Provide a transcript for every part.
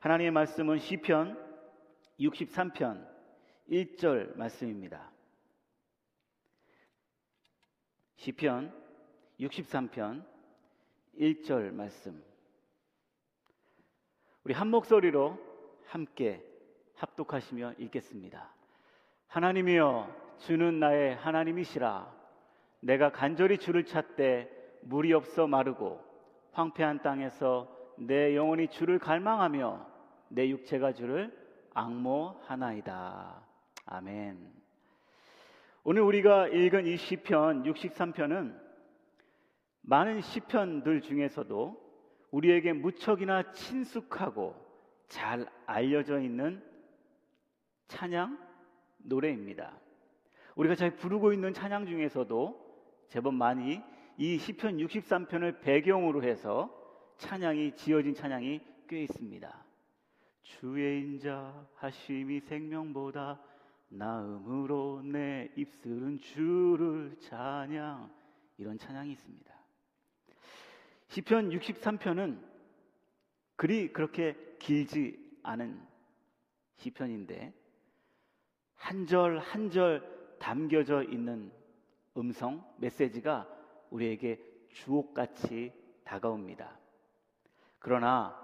하나님의 말씀은 시편 63편 1절 말씀입니다. 시편 63편 1절 말씀. 우리 한 목소리로 함께 합독하시며 읽겠습니다. 하나님이여 주는 나의 하나님이시라 내가 간절히 주를 찾되 물이 없어 마르고 황폐한 땅에서 내 영혼이 주를 갈망하며 내 육체가 주를 악모하나이다. 아멘. 오늘 우리가 읽은 이 시편 63편은 많은 시편들 중에서도 우리에게 무척이나 친숙하고 잘 알려져 있는 찬양 노래입니다. 우리가 잘 부르고 있는 찬양 중에서도 제법 많이 이 시편 63편을 배경으로 해서 찬양이 지어진 찬양이 꽤 있습니다. 주의 인자 하심이 생명보다 나음으로 내 입술은 주를 찬양 이런 찬양이 있습니다. 시편 63편은 글이 그렇게 길지 않은 시편인데 한 절 한 절 담겨져 있는 음성 메시지가 우리에게 주옥같이 다가옵니다. 그러나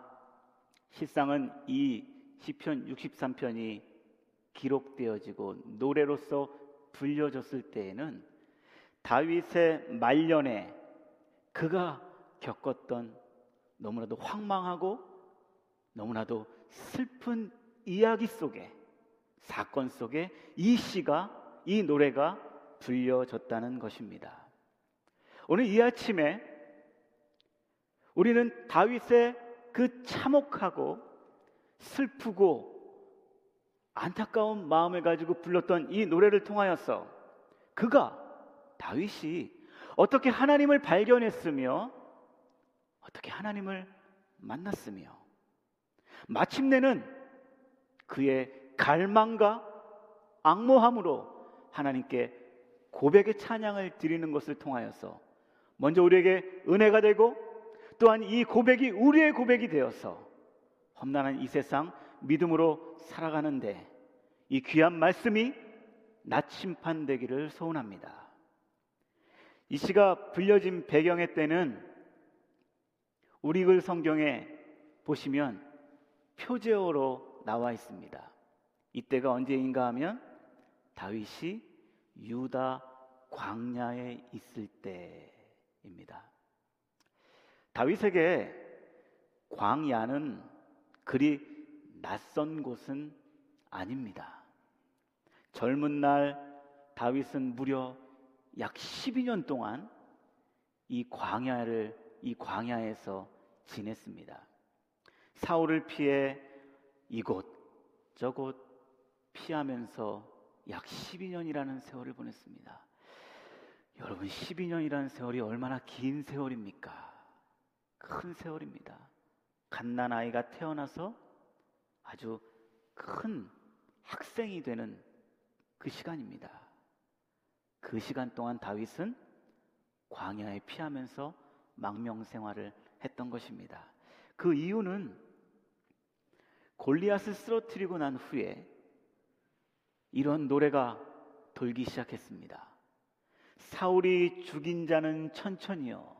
실상은 이 시편 63편이 기록되어지고 노래로서 불려졌을 때에는 다윗의 말년에 그가 겪었던 너무나도 황망하고 너무나도 슬픈 이야기 속에 사건 속에 이 시가 이 노래가 불려졌다는 것입니다. 오늘 이 아침에 우리는 다윗의 그 참혹하고 슬프고 안타까운 마음을 가지고 불렀던 이 노래를 통하여서 그가 다윗이 어떻게 하나님을 발견했으며 어떻게 하나님을 만났으며 마침내는 그의 갈망과 악모함으로 하나님께 고백의 찬양을 드리는 것을 통하여서 먼저 우리에게 은혜가 되고 또한 이 고백이 우리의 고백이 되어서 험난한 이 세상 믿음으로 살아가는데 이 귀한 말씀이 나침판되기를 소원합니다. 이 시가 불려진 배경의 때는 우리 글 성경에 보시면 표제어로 나와 있습니다. 이때가 언제인가 하면 다윗이 유다 광야에 있을 때입니다. 다윗에게 광야는 그리 낯선 곳은 아닙니다. 젊은 날 다윗은 무려 약 12년 동안 이 광야를 이 광야에서 지냈습니다. 사울을 피해 이곳 저곳 피하면서 약 12년이라는 세월을 보냈습니다. 여러분 12년이라는 세월이 얼마나 긴 세월입니까? 큰 세월입니다. 갓난 아이가 태어나서 아주 큰 학생이 되는 그 시간입니다. 그 시간 동안 다윗은 광야에 피하면서 망명 생활을 했던 것입니다. 그 이유는 골리앗을 쓰러뜨리고 난 후에 이런 노래가 돌기 시작했습니다. 사울이 죽인 자는 천천히요.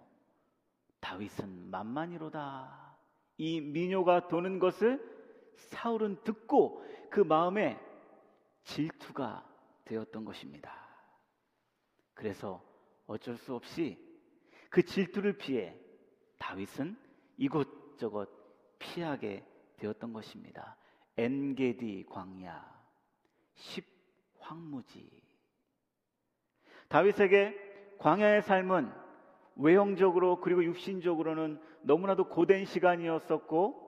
다윗은 만만이로다. 이 민요가 도는 것을 사울은 듣고 그 마음에 질투가 되었던 것입니다. 그래서 어쩔 수 없이 그 질투를 피해 다윗은 이곳저곳 피하게 되었던 것입니다. 엔게디 광야, 십 황무지. 다윗에게 광야의 삶은 외형적으로 그리고 육신적으로는 너무나도 고된 시간이었었고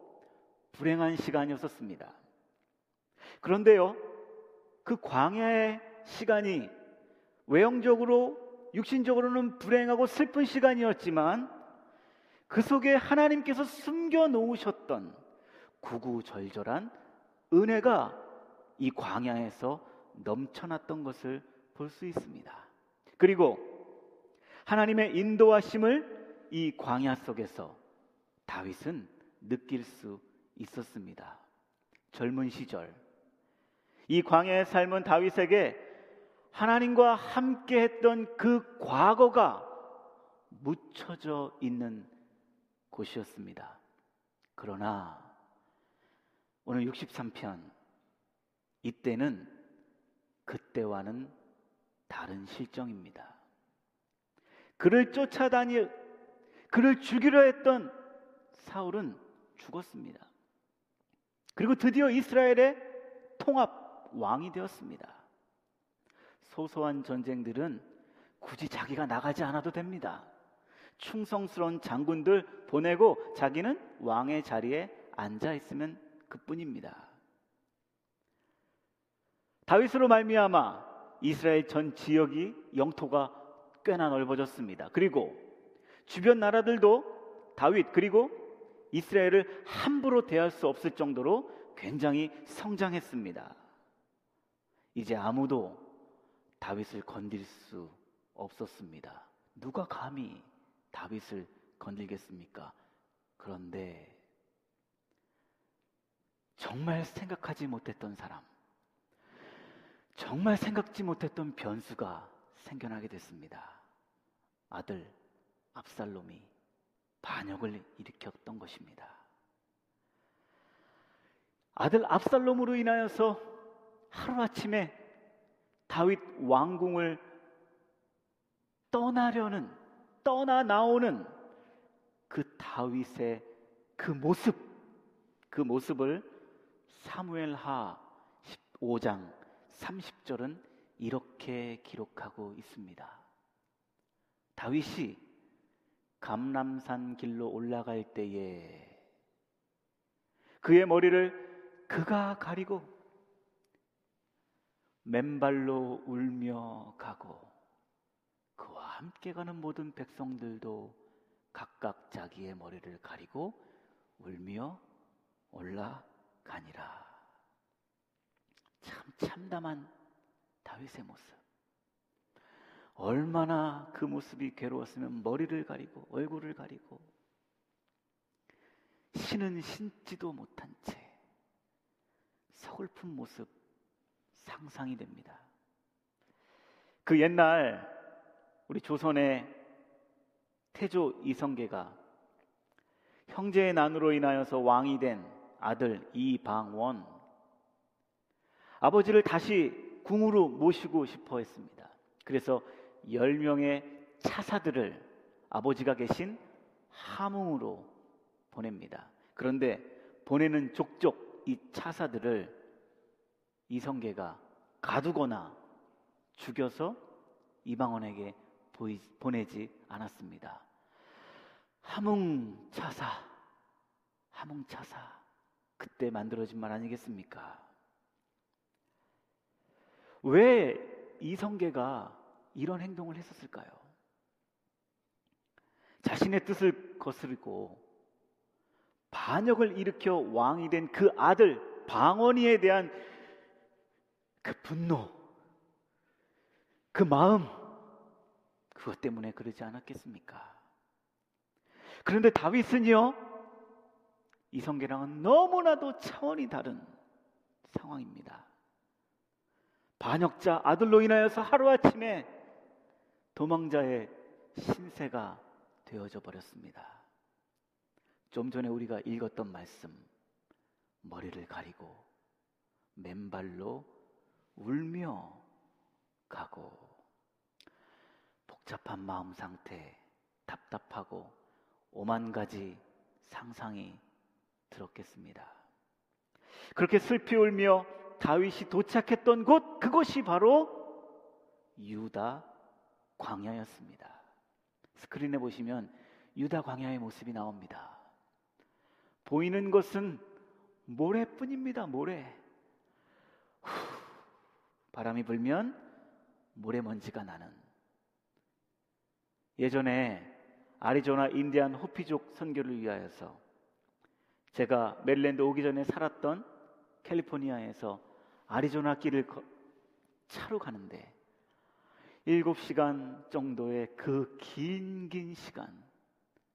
불행한 시간이었었습니다. 그런데요, 그 광야의 시간이 외형적으로 육신적으로는 불행하고 슬픈 시간이었지만 그 속에 하나님께서 숨겨 놓으셨던 구구절절한 은혜가 이 광야에서 넘쳐났던 것을 볼 수 있습니다. 그리고 하나님의 인도하심을 이 광야 속에서 다윗은 느낄 수 있었습니다. 젊은 시절 이 광야의 삶은 다윗에게 하나님과 함께 했던 그 과거가 묻혀져 있는 곳이었습니다. 그러나 오늘 63편 이때는 그때와는 다른 실정입니다. 그를 쫓아다니 그를 죽이려 했던 사울은 죽었습니다. 그리고 드디어 이스라엘의 통합 왕이 되었습니다. 소소한 전쟁들은 굳이 자기가 나가지 않아도 됩니다. 충성스러운 장군들 보내고 자기는 왕의 자리에 앉아 있으면 그뿐입니다. 다윗으로 말미암아 이스라엘 전 지역이 영토가 꽤나 넓어졌습니다. 그리고 주변 나라들도 다윗 그리고 이스라엘을 함부로 대할 수 없을 정도로 굉장히 성장했습니다. 이제 아무도 다윗을 건들 수 없었습니다. 누가 감히 다윗을 건들겠습니까? 그런데 정말 생각하지 못했던 사람, 정말 생각지 못했던 변수가 생겨나게 됐습니다. 아들 압살롬이 반역을 일으켰던 것입니다. 아들 압살롬으로 인하여서 하루아침에 다윗 왕궁을 떠나려는 떠나 나오는 그 다윗의 그 모습 그 모습을 사무엘하 15장 30절은 이렇게 기록하고 있습니다. 다윗이 감람산 길로 올라갈 때에 그의 머리를 그가 가리고 맨발로 울며 가고 그와 함께 가는 모든 백성들도 각각 자기의 머리를 가리고 울며 올라가니라. 참 참담한 다윗의 모습. 얼마나 그 모습이 괴로웠으면 머리를 가리고 얼굴을 가리고 신은 신지도 못한 채 서글픈 모습 상상이 됩니다. 그 옛날 우리 조선의 태조 이성계가 형제의 난으로 인하여서 왕이 된 아들 이방원 아버지를 다시 궁으로 모시고 싶어 했습니다. 그래서 10명의 차사들을 아버지가 계신 함흥으로 보냅니다. 그런데 보내는 족족 이 차사들을 이성계가 가두거나 죽여서 이방원에게 보이, 보내지 않았습니다. 함흥차사, 함흥차사, 그때 만들어진 말 아니겠습니까? 왜 이성계가 이런 행동을 했었을까요? 자신의 뜻을 거스르고 반역을 일으켜 왕이 된 그 아들 방언이에 대한 그 분노, 그 마음, 그것 때문에 그러지 않았겠습니까? 그런데 다윗은요, 이성계랑은 너무나도 차원이 다른 상황입니다. 반역자 아들로 인하여서 하루아침에 도망자의 신세가 되어져 버렸습니다. 좀 전에 우리가 읽었던 말씀, 머리를 가리고 맨발로 울며 가고 복잡한 마음 상태, 답답하고 오만 가지 상상이 들었겠습니다. 그렇게 슬피 울며 다윗이 도착했던 곳, 그곳이 바로 유다 광야였습니다. 스크린에 보시면 유다 광야의 모습이 나옵니다. 보이는 것은 모래뿐입니다. 모래. 후, 바람이 불면 모래먼지가 나는. 예전에 아리조나 인디안 호피족 선교를 위하여서 제가 멜랜드 오기 전에 살았던 캘리포니아에서 아리조나 길을 차로 가는데 7시간 정도의 그 긴긴 시간.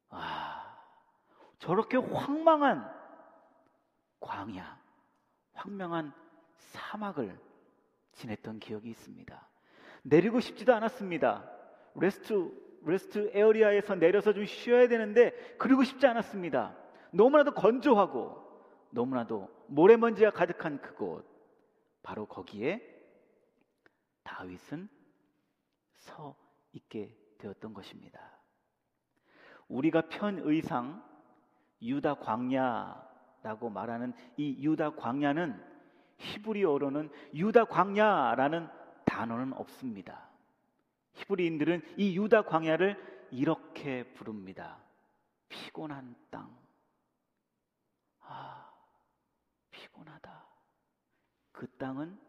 아, 저렇게 황망한 광야, 황망한 사막을 지냈던 기억이 있습니다. 내리고 싶지도 않았습니다. rest rest area에서 내려서 좀 쉬어야 되는데 그러고 싶지 않았습니다. 너무나도 건조하고 너무나도 모래먼지가 가득한 그곳 바로 거기에 다윗은 서 있게 되었던 것입니다. 우리가 편 의상 유다 광야라고 말하는 이 유다 광야는 히브리어로는 유다 광야라는 단어는 없습니다. 히브리인들은 이 유다 광야를 이렇게 부릅니다. 피곤한 땅. 아, 피곤하다. 그 땅은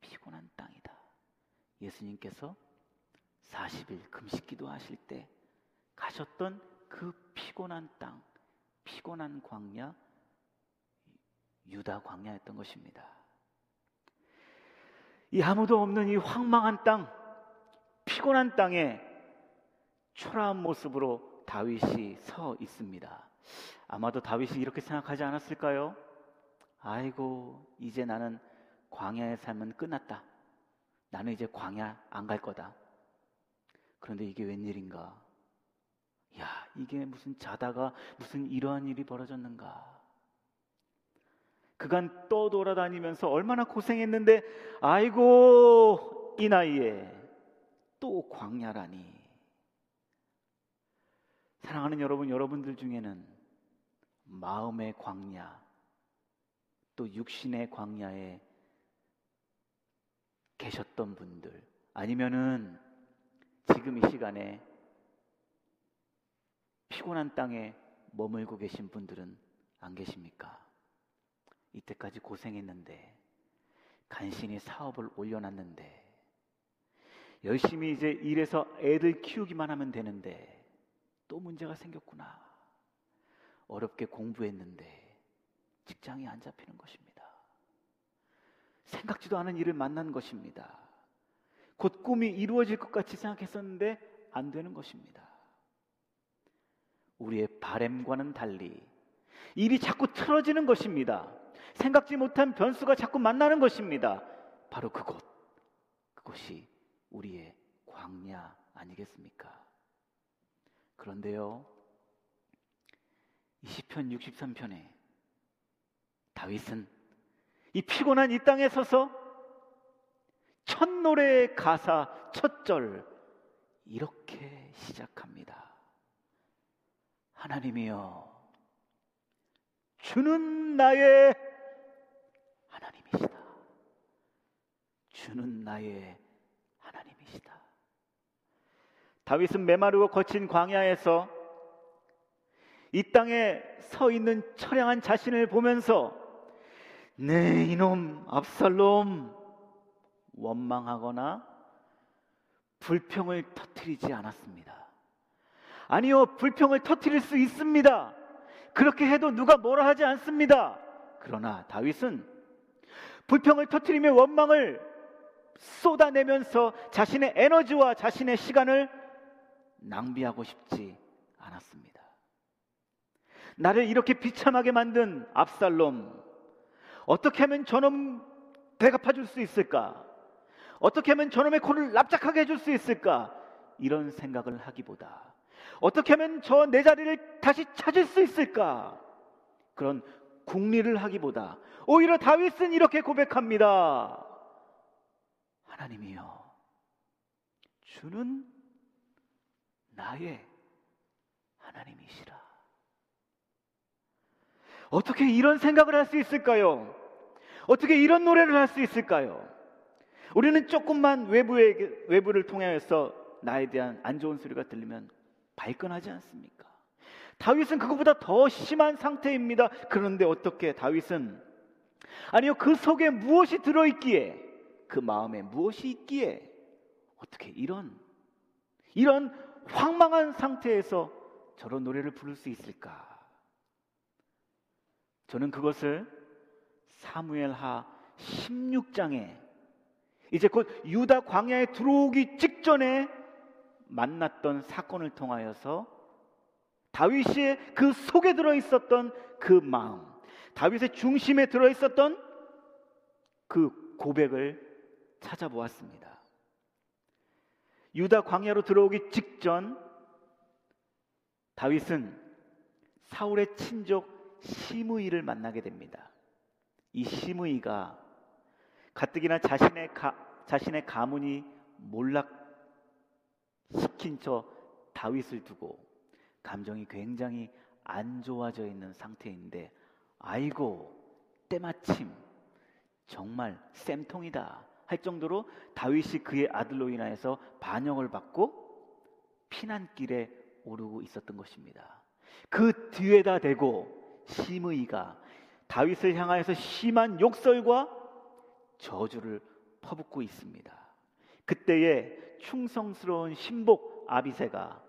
피곤한 땅이다. 예수님께서 40일 금식 기도하실 때 가셨던 그 피곤한 땅, 피곤한 광야, 유다 광야였던 것입니다. 이 아무도 없는 이 황망한 땅, 피곤한 땅에 초라한 모습으로 다윗이 서 있습니다. 아마도 다윗이 이렇게 생각하지 않았을까요? 아이고, 이제 나는 광야의 삶은 끝났다. 나는 이제 광야 안 갈 거다. 그런데 이게 웬일인가? 야, 이게 무슨 자다가 무슨 이러한 일이 벌어졌는가? 그간 떠돌아다니면서 얼마나 고생했는데, 아이고, 이 나이에 또 광야라니. 사랑하는 여러분, 여러분들 중에는 마음의 광야, 또 육신의 광야에 계셨던 분들, 아니면은 지금 이 시간에 피곤한 땅에 머물고 계신 분들은 안 계십니까? 이때까지 고생했는데, 간신히 사업을 올려놨는데, 열심히 이제 일해서 애들 키우기만 하면 되는데, 또 문제가 생겼구나. 어렵게 공부했는데, 직장이 안 잡히는 것입니다. 생각지도 않은 일을 만난 것입니다. 곧 꿈이 이루어질 것 같이 생각했었는데 안 되는 것입니다. 우리의 바램과는 달리 일이 자꾸 틀어지는 것입니다. 생각지 못한 변수가 자꾸 만나는 것입니다. 바로 그곳. 그것이 우리의 광야 아니겠습니까? 그런데요. 20편 63편에 다윗은 이 피곤한 이 땅에 서서 첫 노래의 가사 첫 절 이렇게 시작합니다. 하나님이여 주는 나의 하나님이시다. 주는 나의 하나님이시다. 다윗은 메마르고 거친 광야에서 이 땅에 서 있는 처량한 자신을 보면서 네 이놈 압살롬 원망하거나 불평을 터뜨리지 않았습니다. 아니요, 불평을 터뜨릴 수 있습니다. 그렇게 해도 누가 뭐라 하지 않습니다. 그러나 다윗은 불평을 터뜨리며 원망을 쏟아내면서 자신의 에너지와 자신의 시간을 낭비하고 싶지 않았습니다. 나를 이렇게 비참하게 만든 압살롬, 어떻게 하면 저놈 대갚아 줄 수 있을까? 어떻게 하면 저놈의 코를 납작하게 해줄 수 있을까? 이런 생각을 하기보다 어떻게 하면 저 내 자리를 다시 찾을 수 있을까? 그런 궁리를 하기보다 오히려 다윗은 이렇게 고백합니다. 하나님이여, 주는 나의 하나님이시라. 어떻게 이런 생각을 할 수 있을까요? 어떻게 이런 노래를 할 수 있을까요? 우리는 조금만 외부의, 외부를 통해서 나에 대한 안 좋은 소리가 들리면 발끈하지 않습니까? 다윗은 그것보다 더 심한 상태입니다. 그런데 어떻게 다윗은 아니요 그 속에 무엇이 들어 있기에 그 마음에 무엇이 있기에 어떻게 이런 이런 황망한 상태에서 저런 노래를 부를 수 있을까? 저는 그것을 사무엘하 16장에 이제 곧 유다 광야에 들어오기 직전에 만났던 사건을 통하여서 다윗의 그 속에 들어 있었던 그 마음, 다윗의 중심에 들어 있었던 그 고백을 찾아보았습니다. 유다 광야로 들어오기 직전 다윗은 사울의 친족 시므이를 만나게 됩니다. 이 시므이가 가뜩이나 자신의 가, 자신의 가문이 몰락시킨 저 다윗을 두고 감정이 굉장히 안 좋아져 있는 상태인데 아이고 때마침 정말 쌤통이다 할 정도로 다윗이 그의 아들로 인하여서 반영을 받고 피난길에 오르고 있었던 것입니다. 그 뒤에다 대고 심의가 다윗을 향하여서 심한 욕설과 저주를 퍼붓고 있습니다. 그때에 충성스러운 신복 아비세가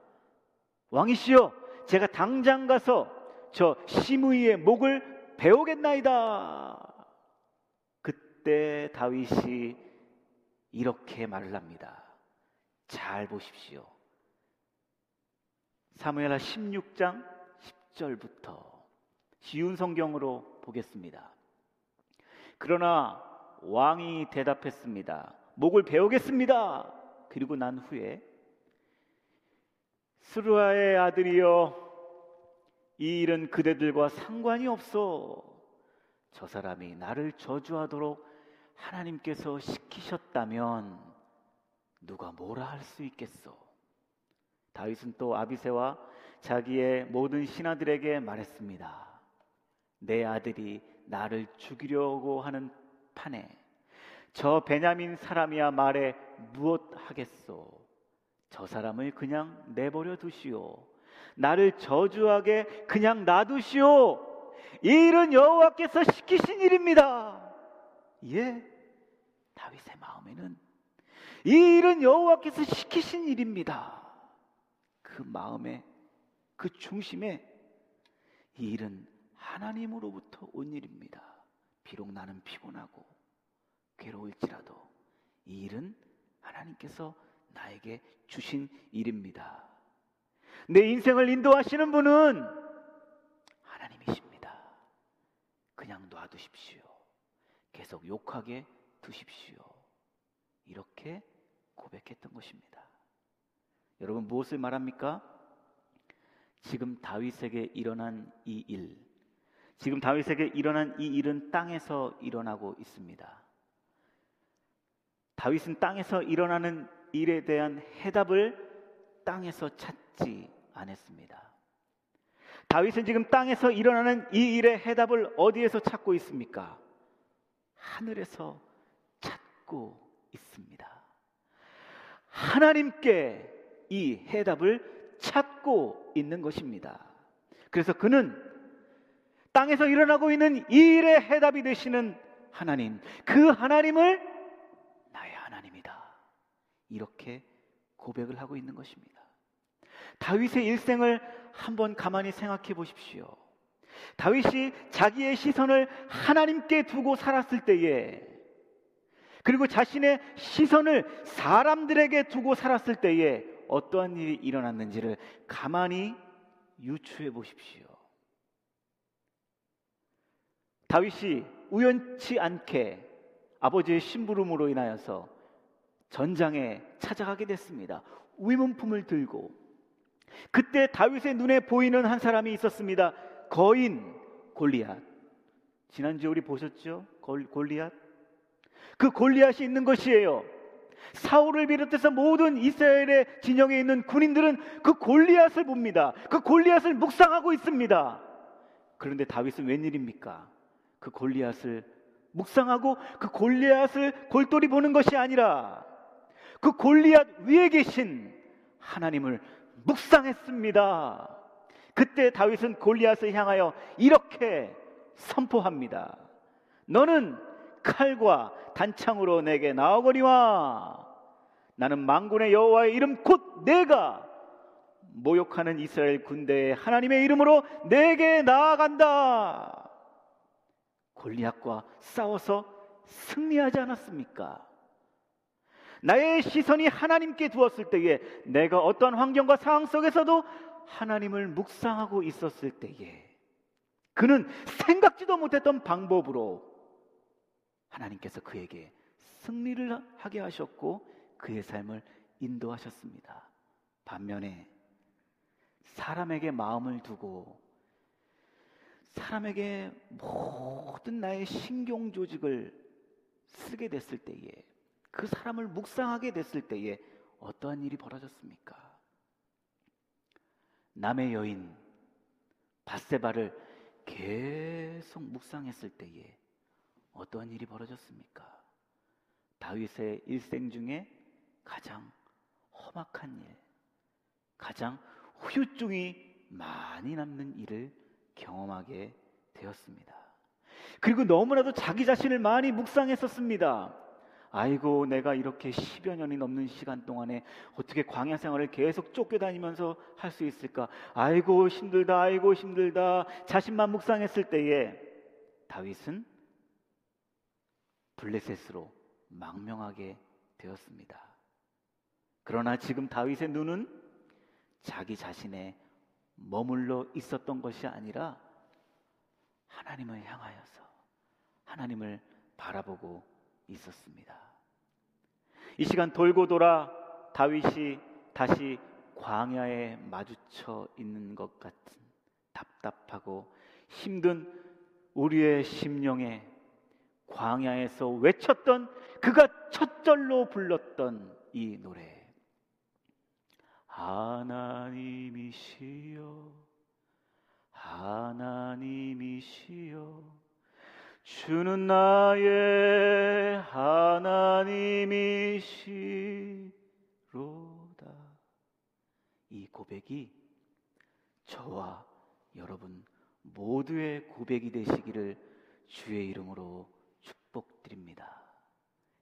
왕이시여 제가 당장 가서 저 시므이의 목을 베오겠나이다. 그때 다윗이 이렇게 말을 합니다. 잘 보십시오. 사무엘하 16장 10절부터 쉬운 성경으로 보겠습니다. 그러나 왕이 대답했습니다. 목을 베우겠습니다. 그리고 난 후에 스루아의 아들이여 이 일은 그대들과 상관이 없어. 저 사람이 나를 저주하도록 하나님께서 시키셨다면 누가 뭐라 할 수 있겠소? 다윗은 또 아비세와 자기의 모든 신하들에게 말했습니다. 내 아들이 나를 죽이려고 하는 판에 저 베냐민 사람이야 말에 무엇 하겠소? 저 사람을 그냥 내버려 두시오. 나를 저주하게 그냥 놔두시오. 이 일은 여호와께서 시키신 일입니다. 예, 다윗의 마음에는 이 일은 여호와께서 시키신 일입니다. 그 마음에 그 중심에 이 일은 하나님으로부터 온 일입니다. 비록 나는 피곤하고 괴로울지라도 이 일은 하나님께서 나에게 주신 일입니다. 내 인생을 인도하시는 분은 하나님이십니다. 그냥 놔두십시오. 계속 욕하게 두십시오. 이렇게 고백했던 것입니다. 여러분 무엇을 말합니까? 지금 다윗에게 일어난 이 일, 지금 다윗에게 일어난 이 일은 땅에서 일어나고 있습니다. 다윗은 땅에서 일어나는 일에 대한 해답을 땅에서 찾지 않았습니다. 다윗은 지금 땅에서 일어나는 이 일의 해답을 어디에서 찾고 있습니까? 하늘에서 찾고 있습니다. 하나님께 이 해답을 찾고 있는 것입니다. 그래서 그는 땅에서 일어나고 있는 이 일의 해답이 되시는 하나님, 그 하나님을. 이렇게 고백을 하고 있는 것입니다. 다윗의 일생을 한번 가만히 생각해 보십시오. 다윗이 자기의 시선을 하나님께 두고 살았을 때에 그리고 자신의 시선을 사람들에게 두고 살았을 때에 어떠한 일이 일어났는지를 가만히 유추해 보십시오. 다윗이 우연치 않게 아버지의 심부름으로 인하여서 전장에 찾아가게 됐습니다. 위문품을 들고 그때 다윗의 눈에 보이는 한 사람이 있었습니다. 거인 골리앗. 지난주에 우리 보셨죠? 골리앗. 그 골리앗이 있는 것이에요. 사울을 비롯해서 모든 이스라엘의 진영에 있는 군인들은 그 골리앗을 봅니다. 그 골리앗을 묵상하고 있습니다. 그런데 다윗은 웬일입니까? 그 골리앗을 묵상하고 그 골리앗을 골똘히 보는 것이 아니라 그 골리앗 위에 계신 하나님을 묵상했습니다. 그때 다윗은 골리앗을 향하여 이렇게 선포합니다. 너는 칼과 단창으로 내게 나오거니와 나는 망군의 여호와의 이름 곧 내가 모욕하는 이스라엘 군대의 하나님의 이름으로 내게 나아간다. 골리앗과 싸워서 승리하지 않았습니까? 나의 시선이 하나님께 두었을 때에 내가 어떠한 환경과 상황 속에서도 하나님을 묵상하고 있었을 때에 그는 생각지도 못했던 방법으로 하나님께서 그에게 승리를 하게 하셨고 그의 삶을 인도하셨습니다. 반면에 사람에게 마음을 두고 사람에게 모든 나의 신경 조직을 쓰게 됐을 때에 그 사람을 묵상하게 됐을 때에 어떠한 일이 벌어졌습니까? 남의 여인 바세바를 계속 묵상했을 때에 어떠한 일이 벌어졌습니까? 다윗의 일생 중에 가장 험악한 일, 가장 후유증이 많이 남는 일을 경험하게 되었습니다. 그리고 너무나도 자기 자신을 많이 묵상했었습니다. 아이고, 내가 이렇게 10여 년이 넘는 시간 동안에 어떻게 광야 생활을 계속 쫓겨다니면서 할 수 있을까? 아이고, 힘들다, 아이고, 힘들다. 자신만 묵상했을 때에 다윗은 블레셋으로 망명하게 되었습니다. 그러나 지금 다윗의 눈은 자기 자신의 머물러 있었던 것이 아니라 하나님을 향하여서 하나님을 바라보고 있었습니다. 이 시간 돌고 돌아 다윗이 다시 광야에 마주쳐 있는 것 같은 답답하고 힘든 우리의 심령에 광야에서 외쳤던 그가 첫 절로 불렀던 이 노래 하나님이시여 하나님이시여 주는 나의 하나님이시로다 이 고백이 저와 여러분 모두의 고백이 되시기를 주의 이름으로 축복드립니다.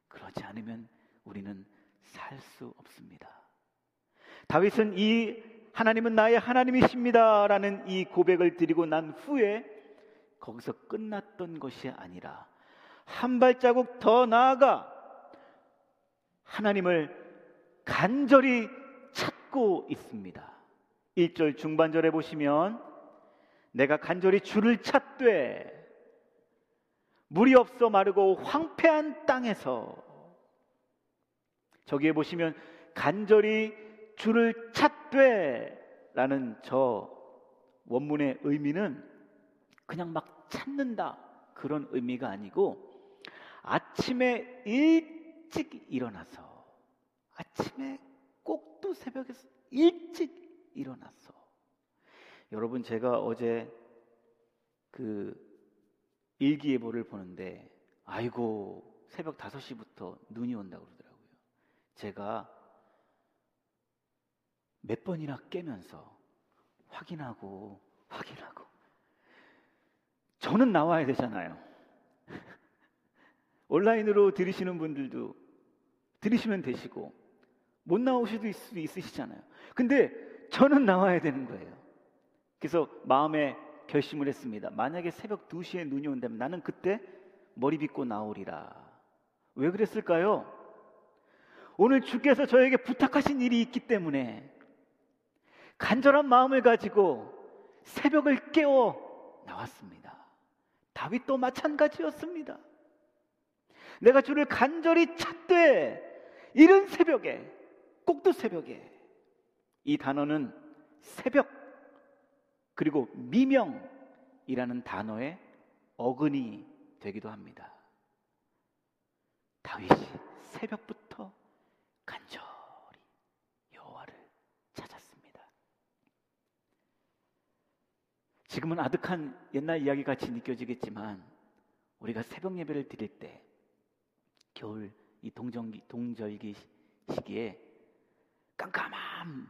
그렇지 않으면 우리는 살 수 없습니다. 다윗은 이 하나님은 나의 하나님이십니다라는 이 고백을 드리고 난 후에 거기서 끝났던 것이 아니라 한 발자국 더 나아가 하나님을 간절히 찾고 있습니다. 1절 중반절에 보시면 내가 간절히 주를 찾되 물이 없어 마르고 황폐한 땅에서 저기에 보시면 간절히 주를 찾되 라는 저 원문의 의미는 그냥 막 찾는다. 그런 의미가 아니고 아침에 일찍 일어나서 아침에 꼭두 새벽에 일찍 일어나서. 여러분 제가 어제 그 일기예보를 보는데 아이고 새벽 5시부터 눈이 온다고 그러더라고요. 제가 몇 번이나 깨면서 확인하고 확인하고 저는 나와야 되잖아요. 온라인으로 들으시는 분들도 들으시면 되시고 못 나오실 수도 있으시잖아요. 근데 저는 나와야 되는 거예요. 그래서 마음에 결심을 했습니다. 만약에 새벽 2시에 눈이 온다면 나는 그때 머리 빗고 나오리라. 왜 그랬을까요? 오늘 주께서 저에게 부탁하신 일이 있기 때문에 간절한 마음을 가지고 새벽을 깨워 나왔습니다. 다윗도 마찬가지였습니다. 내가 주를 간절히 찾되 이른 새벽에 꼭두 새벽에 이 단어는 새벽 그리고 미명이라는 단어의 어근이 되기도 합니다. 다윗이 새벽부터 간절 지금은 아득한 옛날 이야기 같이 느껴지겠지만 우리가 새벽 예배를 드릴 때 겨울 이 동정기 동절기 시기에 깜깜한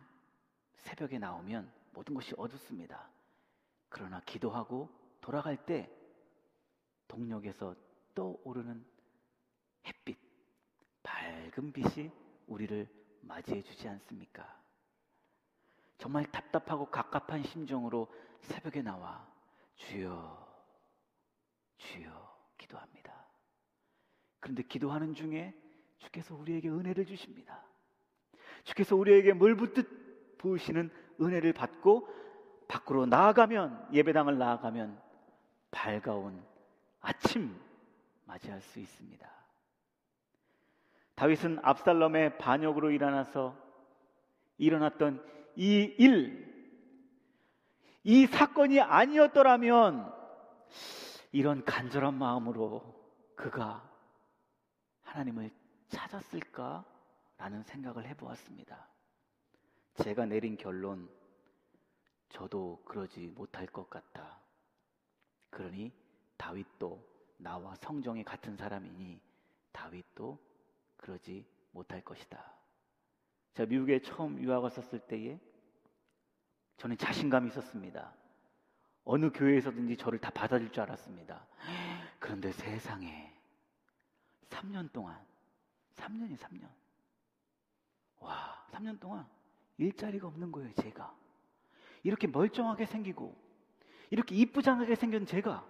새벽에 나오면 모든 것이 어둡습니다. 그러나 기도하고 돌아갈 때 동력에서 떠오르는 햇빛, 밝은 빛이 우리를 맞이해 주지 않습니까? 정말 답답하고 갑갑한 심정으로 새벽에 나와 주여, 주여 기도합니다. 그런데 기도하는 중에 주께서 우리에게 은혜를 주십니다. 주께서 우리에게 물 붓듯 부으시는 은혜를 받고 밖으로 나아가면 예배당을 나아가면 밝아온 아침 맞이할 수 있습니다. 다윗은 압살롬의 반역으로 일어나서 일어났던 이 일, 이 사건이 아니었더라면 이런 간절한 마음으로 그가 하나님을 찾았을까 라는 생각을 해보았습니다. 제가 내린 결론, 저도 그러지 못할 것 같다. 그러니 다윗도 나와 성정이 같은 사람이니 다윗도 그러지 못할 것이다. 제가 미국에 처음 유학 왔었을 때에 저는 자신감이 있었습니다. 어느 교회에서든지 저를 다 받아줄 줄 알았습니다. 그런데 세상에 3년 동안 3년이 3년. 와 3년 동안 일자리가 없는 거예요 제가. 이렇게 멀쩡하게 생기고 이렇게 이쁘장하게 생긴 제가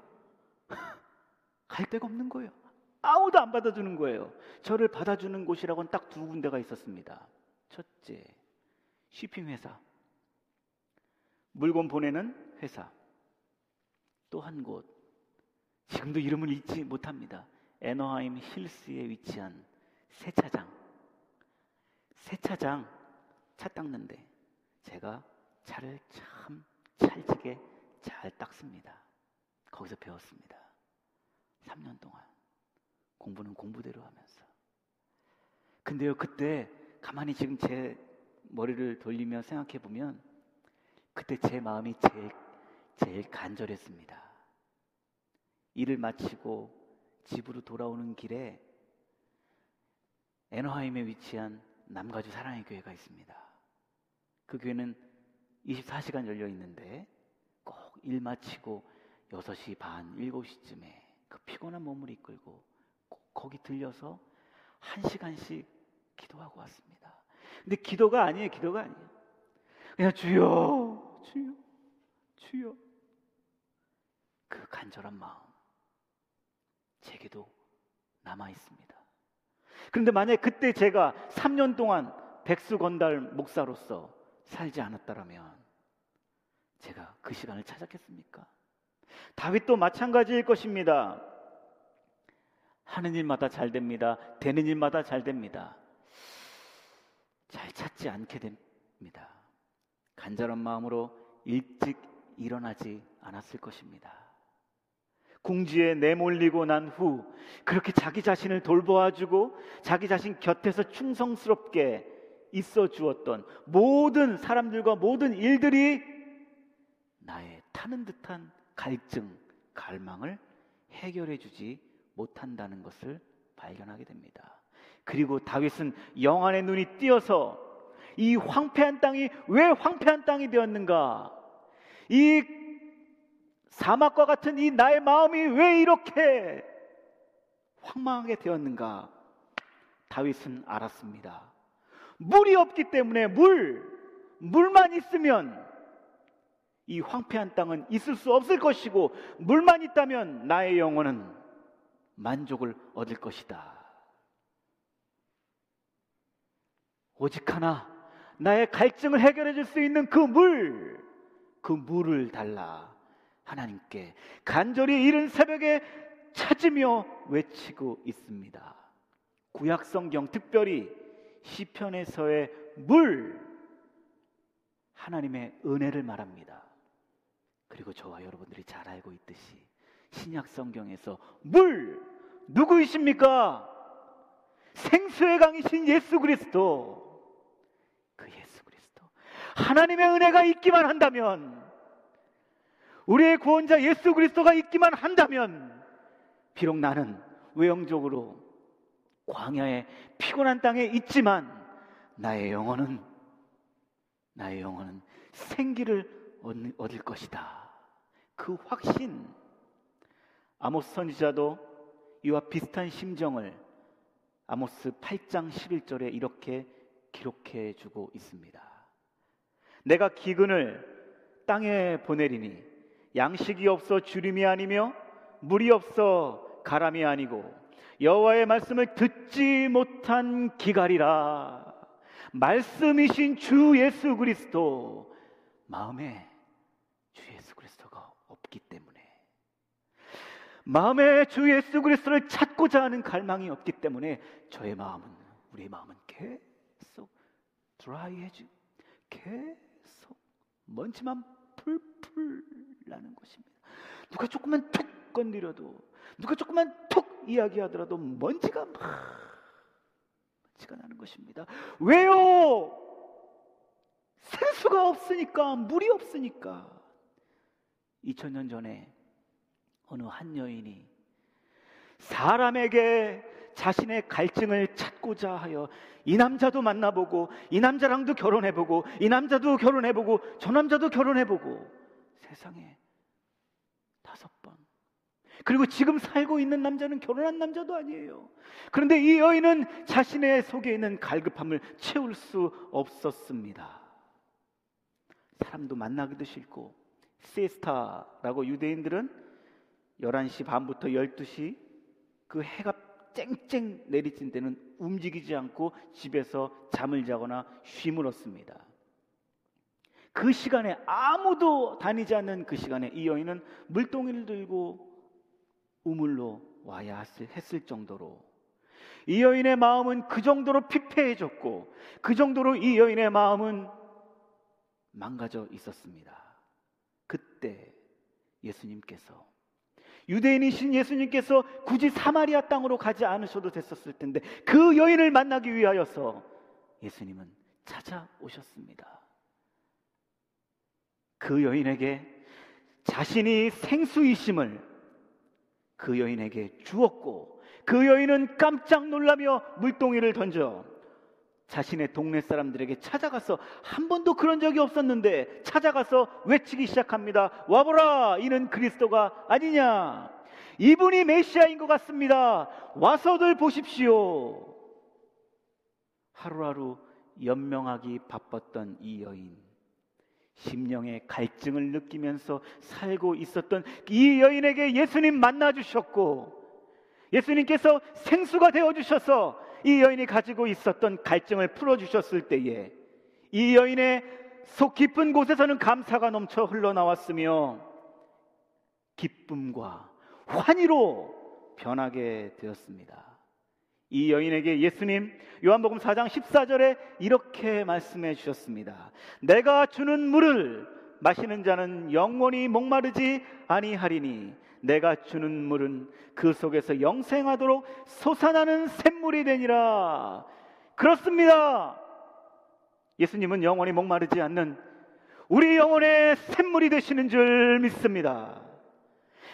갈 데가 없는 거예요. 아무도 안 받아주는 거예요. 저를 받아주는 곳이라고는 딱 두 군데가 있었습니다. 첫째 쉬핑 회사 물건 보내는 회사 또 한 곳 지금도 이름을 잊지 못합니다 에너하임 힐스에 위치한 세차장. 세차장 차 닦는데 제가 차를 참 찰지게 잘 닦습니다. 거기서 배웠습니다. 3년 동안 공부는 공부대로 하면서. 근데요, 그때 가만히 지금 제 머리를 돌리며 생각해 보면 그때 제 마음이 제일 제일 간절했습니다. 일을 마치고 집으로 돌아오는 길에 에너하임에 위치한 남가주 사랑의 교회가 있습니다. 그 교회는 24시간 열려 있는데 꼭 일 마치고 6시 반, 7시쯤에 그 피곤한 몸을 이끌고 꼭 거기 들려서 한 시간씩 기도하고 왔습니다. 근데 기도가 아니에요, 기도가 아니에요. 그냥 주여, 주여, 주여. 그 간절한 마음. 제게도 남아 있습니다. 그런데 만약 그때 제가 3년 동안 백수 건달 목사로서 살지 않았다면 제가 그 시간을 찾았겠습니까? 다윗도 마찬가지일 것입니다. 하는 일마다 잘 됩니다. 되는 일마다 잘 됩니다. 잘 찾지 않게 됩니다. 간절한 마음으로 일찍 일어나지 않았을 것입니다. 궁지에 내몰리고 난 후 그렇게 자기 자신을 돌보아주고 자기 자신 곁에서 충성스럽게 있어 주었던 모든 사람들과 모든 일들이 나의 타는 듯한 갈증, 갈망을 해결해 주지 못한다는 것을 발견하게 됩니다. 그리고 다윗은 영안의 눈이 띄어서 이 황폐한 땅이 왜 황폐한 땅이 되었는가? 이 사막과 같은 이 나의 마음이 왜 이렇게 황망하게 되었는가? 다윗은 알았습니다. 물이 없기 때문에 물, 물만 있으면 이 황폐한 땅은 있을 수 없을 것이고 물만 있다면 나의 영혼은 만족을 얻을 것이다. 오직 하나 나의 갈증을 해결해 줄 수 있는 그 물, 그 물을 달라. 하나님께 간절히 이른 새벽에 찾으며 외치고 있습니다. 구약 성경 특별히 시편에서의 물 하나님의 은혜를 말합니다. 그리고 저와 여러분들이 잘 알고 있듯이 신약 성경에서 물 누구이십니까? 생수의 강이신 예수 그리스도. 하나님의 은혜가 있기만 한다면 우리의 구원자 예수 그리스도가 있기만 한다면 비록 나는 외형적으로 광야의 피곤한 땅에 있지만 나의 영혼은 나의 영혼은 생기를 얻을 것이다. 그 확신 아모스 선지자도 이와 비슷한 심정을 아모스 8장 11절에 이렇게 기록해 주고 있습니다. 내가 기근을 땅에 보내리니 양식이 없어 주림이 아니며 물이 없어 가람이 아니고 여호와의 말씀을 듣지 못한 기갈이라. 말씀이신 주 예수 그리스도 마음에 주 예수 그리스도가 없기 때문에. 마음에 주 예수 그리스도를 찾고자 하는 갈망이 없기 때문에 저의 마음은 우리의 마음은 계속 드라이해지 계속 먼지만 풀풀 나는 것입니다. 누가 조금만 툭 건드려도 누가 조금만 툭 이야기하더라도 먼지가 막 먼지가 나는 것입니다. 왜요? 생수가 없으니까 물이 없으니까 2000년 전에 어느 한 여인이 사람에게 자신의 갈증을 찾고자 하여 이 남자도 만나보고 이 남자랑도 결혼해보고 이 남자도 결혼해보고 저 남자도 결혼해보고 세상에 다섯 번 그리고 지금 살고 있는 남자는 결혼한 남자도 아니에요. 그런데 이 여인은 자신의 속에 있는 갈급함을 채울 수 없었습니다. 사람도 만나기도 싫고 시에스타라고 유대인들은 11시 반부터 12시 그 해가 쨍쨍 내리친 때는 움직이지 않고 집에서 잠을 자거나 쉼을 얻습니다. 그 시간에 아무도 다니지 않는 그 시간에 이 여인은 물동이를 들고 우물로 와야 했을 정도로 이 여인의 마음은 그 정도로 피폐해졌고 그 정도로 이 여인의 마음은 망가져 있었습니다. 그때 예수님께서 유대인이신 예수님께서 굳이 사마리아 땅으로 가지 않으셔도 됐었을 텐데 그 여인을 만나기 위하여서 예수님은 찾아오셨습니다. 그 여인에게 자신이 생수이심을 그 여인에게 주었고 그 여인은 깜짝 놀라며 물동이를 던져 자신의 동네 사람들에게 찾아가서 한 번도 그런 적이 없었는데 찾아가서 외치기 시작합니다. 와보라! 이는 그리스도가 아니냐? 이분이 메시아인 것 같습니다. 와서들 보십시오. 하루하루 연명하기 바빴던 이 여인. 심령의 갈증을 느끼면서 살고 있었던 이 여인에게 예수님 만나 주셨고 예수님께서 생수가 되어 주셔서 이 여인이 가지고 있었던 갈증을 풀어주셨을 때에 이 여인의 속 깊은 곳에서는 감사가 넘쳐 흘러나왔으며 기쁨과 환희로 변하게 되었습니다. 이 여인에게 예수님 요한복음 4장 14절에 이렇게 말씀해 주셨습니다. 내가 주는 물을 마시는 자는 영원히 목마르지 아니하리니 내가 주는 물은 그 속에서 영생하도록 솟아나는 샘물이 되니라. 그렇습니다. 예수님은 영원히 목마르지 않는 우리 영혼의 샘물이 되시는 줄 믿습니다.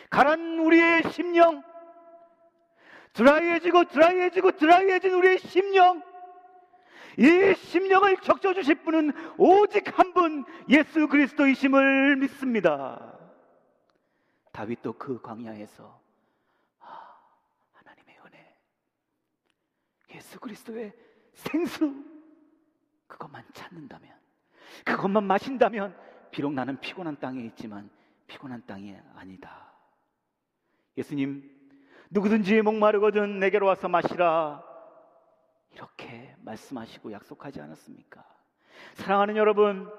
가란 우리의 심령, 드라이해지고 드라이해지고 드라이해진 우리의 심령, 이 심령을 적셔주실 분은 오직 한 분 예수 그리스도이심을 믿습니다. 다윗도 그 광야에서 아, 하나님의 은혜, 예수 그리스도의 생수 그것만 찾는다면, 그것만 마신다면 비록 나는 피곤한 땅에 있지만 피곤한 땅이 아니다. 예수님 누구든지 목마르거든 내게로 와서 마시라. 이렇게 말씀하시고 약속하지 않았습니까? 사랑하는 여러분,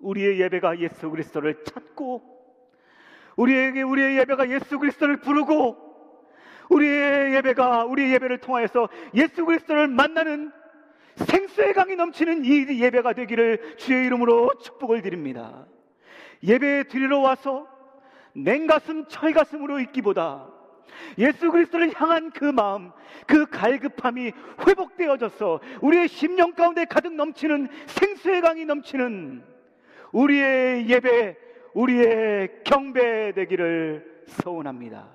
우리의 예배가 예수 그리스도를 찾고 우리에게 우리의 예배가 예수 그리스도를 부르고 우리의 예배가 우리의 예배를 통하여서 예수 그리스도를 만나는 생수의 강이 넘치는 이 예배가 되기를 주의 이름으로 축복을 드립니다. 예배 드리러 와서 냉가슴 철가슴으로 있기보다 예수 그리스도를 향한 그 마음, 그 갈급함이 회복되어져서 우리의 심령 가운데 가득 넘치는 생수의 강이 넘치는 우리의 예배, 우리의 경배되기를 소원합니다.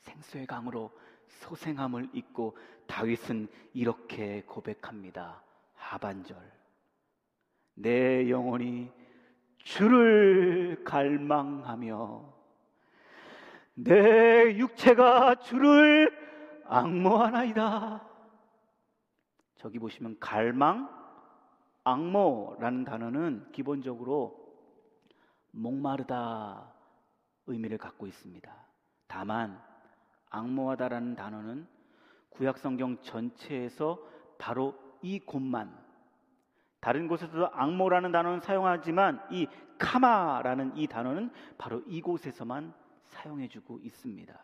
생수의 강으로 소생함을 잊고 다윗은 이렇게 고백합니다. 하반절. 내 영혼이 주를 갈망하며 내 육체가 주를 악모하나이다. 저기 보시면 갈망, 악모라는 단어는 기본적으로 목마르다 의미를 갖고 있습니다. 다만 악모하다라는 단어는 구약 성경 전체에서 바로 이 곳만 다른 곳에서도 악모라는 단어는 사용하지만 이 카마라는 이 단어는 바로 이곳에서만 사용해주고 있습니다.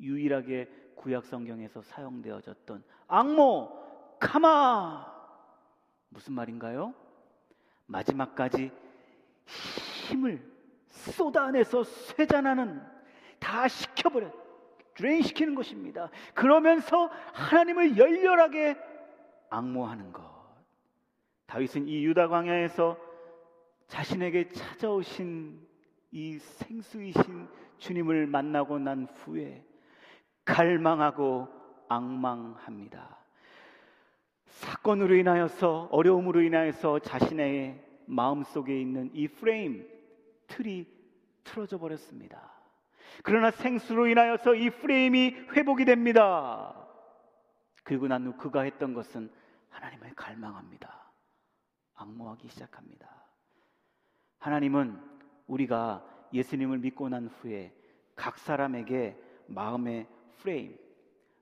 유일하게 구약 성경에서 사용되어졌던 악모 카마 무슨 말인가요? 마지막까지 힘을 쏟아내서 쇠잔하는 다 식혀버려 drain 시키는 것입니다. 그러면서 하나님을 열렬하게 앙모하는 것. 다윗은 이 유다 광야에서 자신에게 찾아오신 이 생수이신 주님을 만나고 난 후에 갈망하고 악망합니다. 사건으로 인하여서 어려움으로 인하여서 자신의 마음 속에 있는 이 프레임 틀이 틀어져 버렸습니다. 그러나 생수로 인하여서 이 프레임이 회복이 됩니다. 그리고 난 후 그가 했던 것은 하나님을 갈망합니다. 악모하기 시작합니다. 하나님은 우리가 예수님을 믿고 난 후에 각 사람에게 마음의 프레임,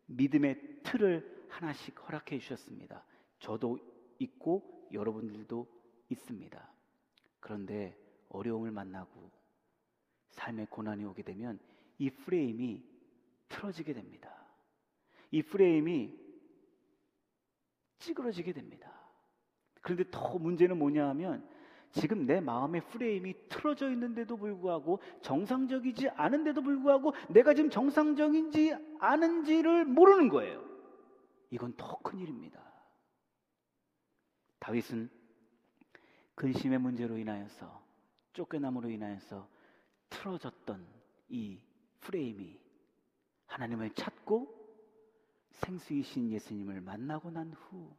믿음의 틀을 하나씩 허락해 주셨습니다. 저도 있고 여러분들도 있습니다. 그런데 어려움을 만나고 삶의 고난이 오게 되면 이 프레임이 틀어지게 됩니다. 이 프레임이 찌그러지게 됩니다. 그런데 더 문제는 뭐냐 하면 지금 내 마음의 프레임이 틀어져 있는데도 불구하고 정상적이지 않은데도 불구하고 내가 지금 정상적인지 아는지를 모르는 거예요. 이건 더 큰 일입니다. 다윗은 근심의 문제로 인하여서 쫓겨남으로 인하여서 틀어졌던 이 프레임이 하나님을 찾고 생수이신 예수님을 만나고 난 후,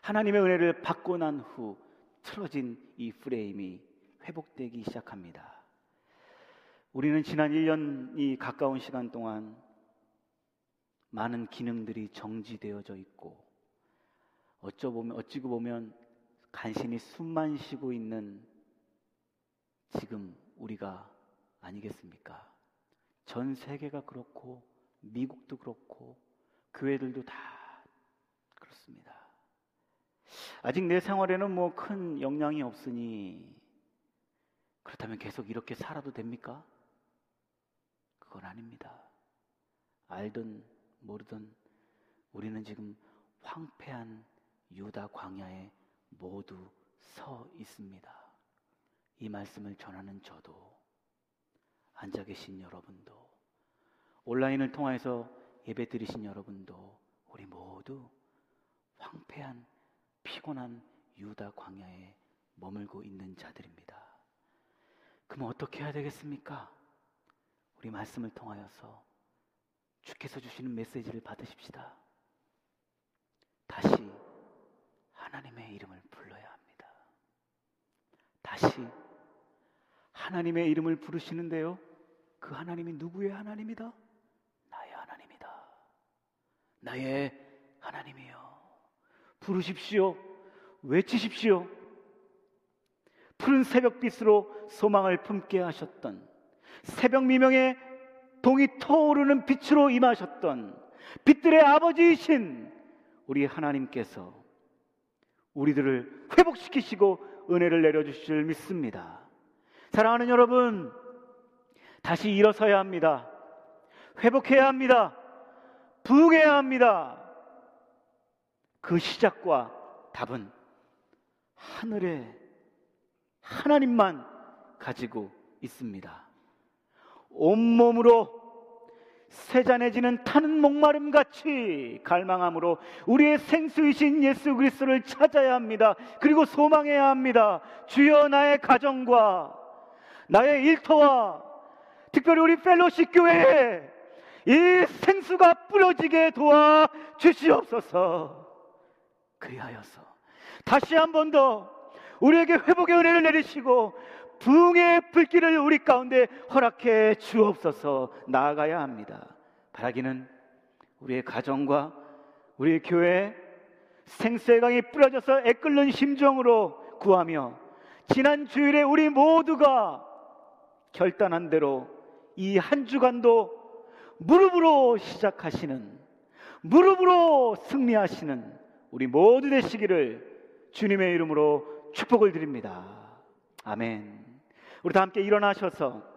하나님의 은혜를 받고 난 후, 틀어진 이 프레임이 회복되기 시작합니다. 우리는 지난 1년이 가까운 시간 동안 많은 기능들이 정지되어져 있고, 어쩌 보면, 어찌고 보면 간신히 숨만 쉬고 있는 지금 우리가 아니겠습니까? 전 세계가 그렇고 미국도 그렇고 교회들도 다 그렇습니다. 아직 내 생활에는 뭐 큰 영향이 없으니 그렇다면 계속 이렇게 살아도 됩니까? 그건 아닙니다. 알든 모르든 우리는 지금 황폐한 유다 광야에 모두 서 있습니다. 이 말씀을 전하는 저도 앉아 계신 여러분도 온라인을 통해서 예배 드리신 여러분도 우리 모두 황폐한 피곤한 유다 광야에 머물고 있는 자들입니다. 그럼 어떻게 해야 되겠습니까? 우리 말씀을 통하여서 주께서 주시는 메시지를 받으십시다. 다시 하나님의 이름을. 다시 하나님의 이름을 부르시는데요. 그 하나님이 누구의 하나님이다? 나의 하나님이다. 나의 하나님이요. 부르십시오. 외치십시오. 푸른 새벽빛으로 소망을 품게 하셨던 새벽 미명에 동이 터오르는 빛으로 임하셨던 빛들의 아버지이신 우리 하나님께서 우리들을 회복시키시고 은혜를 내려주실 줄 믿습니다. 사랑하는 여러분, 다시 일어서야 합니다. 회복해야 합니다. 부흥해야 합니다. 그 시작과 답은 하늘에 하나님만 가지고 있습니다. 온몸으로 세잔해지는 타는 목마름 같이 갈망함으로 우리의 생수이신 예수 그리스도를 찾아야 합니다. 그리고 소망해야 합니다. 주여 나의 가정과 나의 일터와 특별히 우리 펠로시 교회에 이 생수가 뿌려지게 도와 주시옵소서. 그리하여서 다시 한 번 더 우리에게 회복의 은혜를 내리시고 부흥의 불길을 우리 가운데 허락해 주옵소서 나아가야 합니다. 바라기는 우리의 가정과 우리 교회 생수의 강이 뿌려져서 애끓는 심정으로 구하며 지난 주일에 우리 모두가 결단한 대로 이 한 주간도 무릎으로 시작하시는 무릎으로 승리하시는 우리 모두 되시기를 주님의 이름으로 축복을 드립니다. 아멘. 우리 다 함께 일어나셔서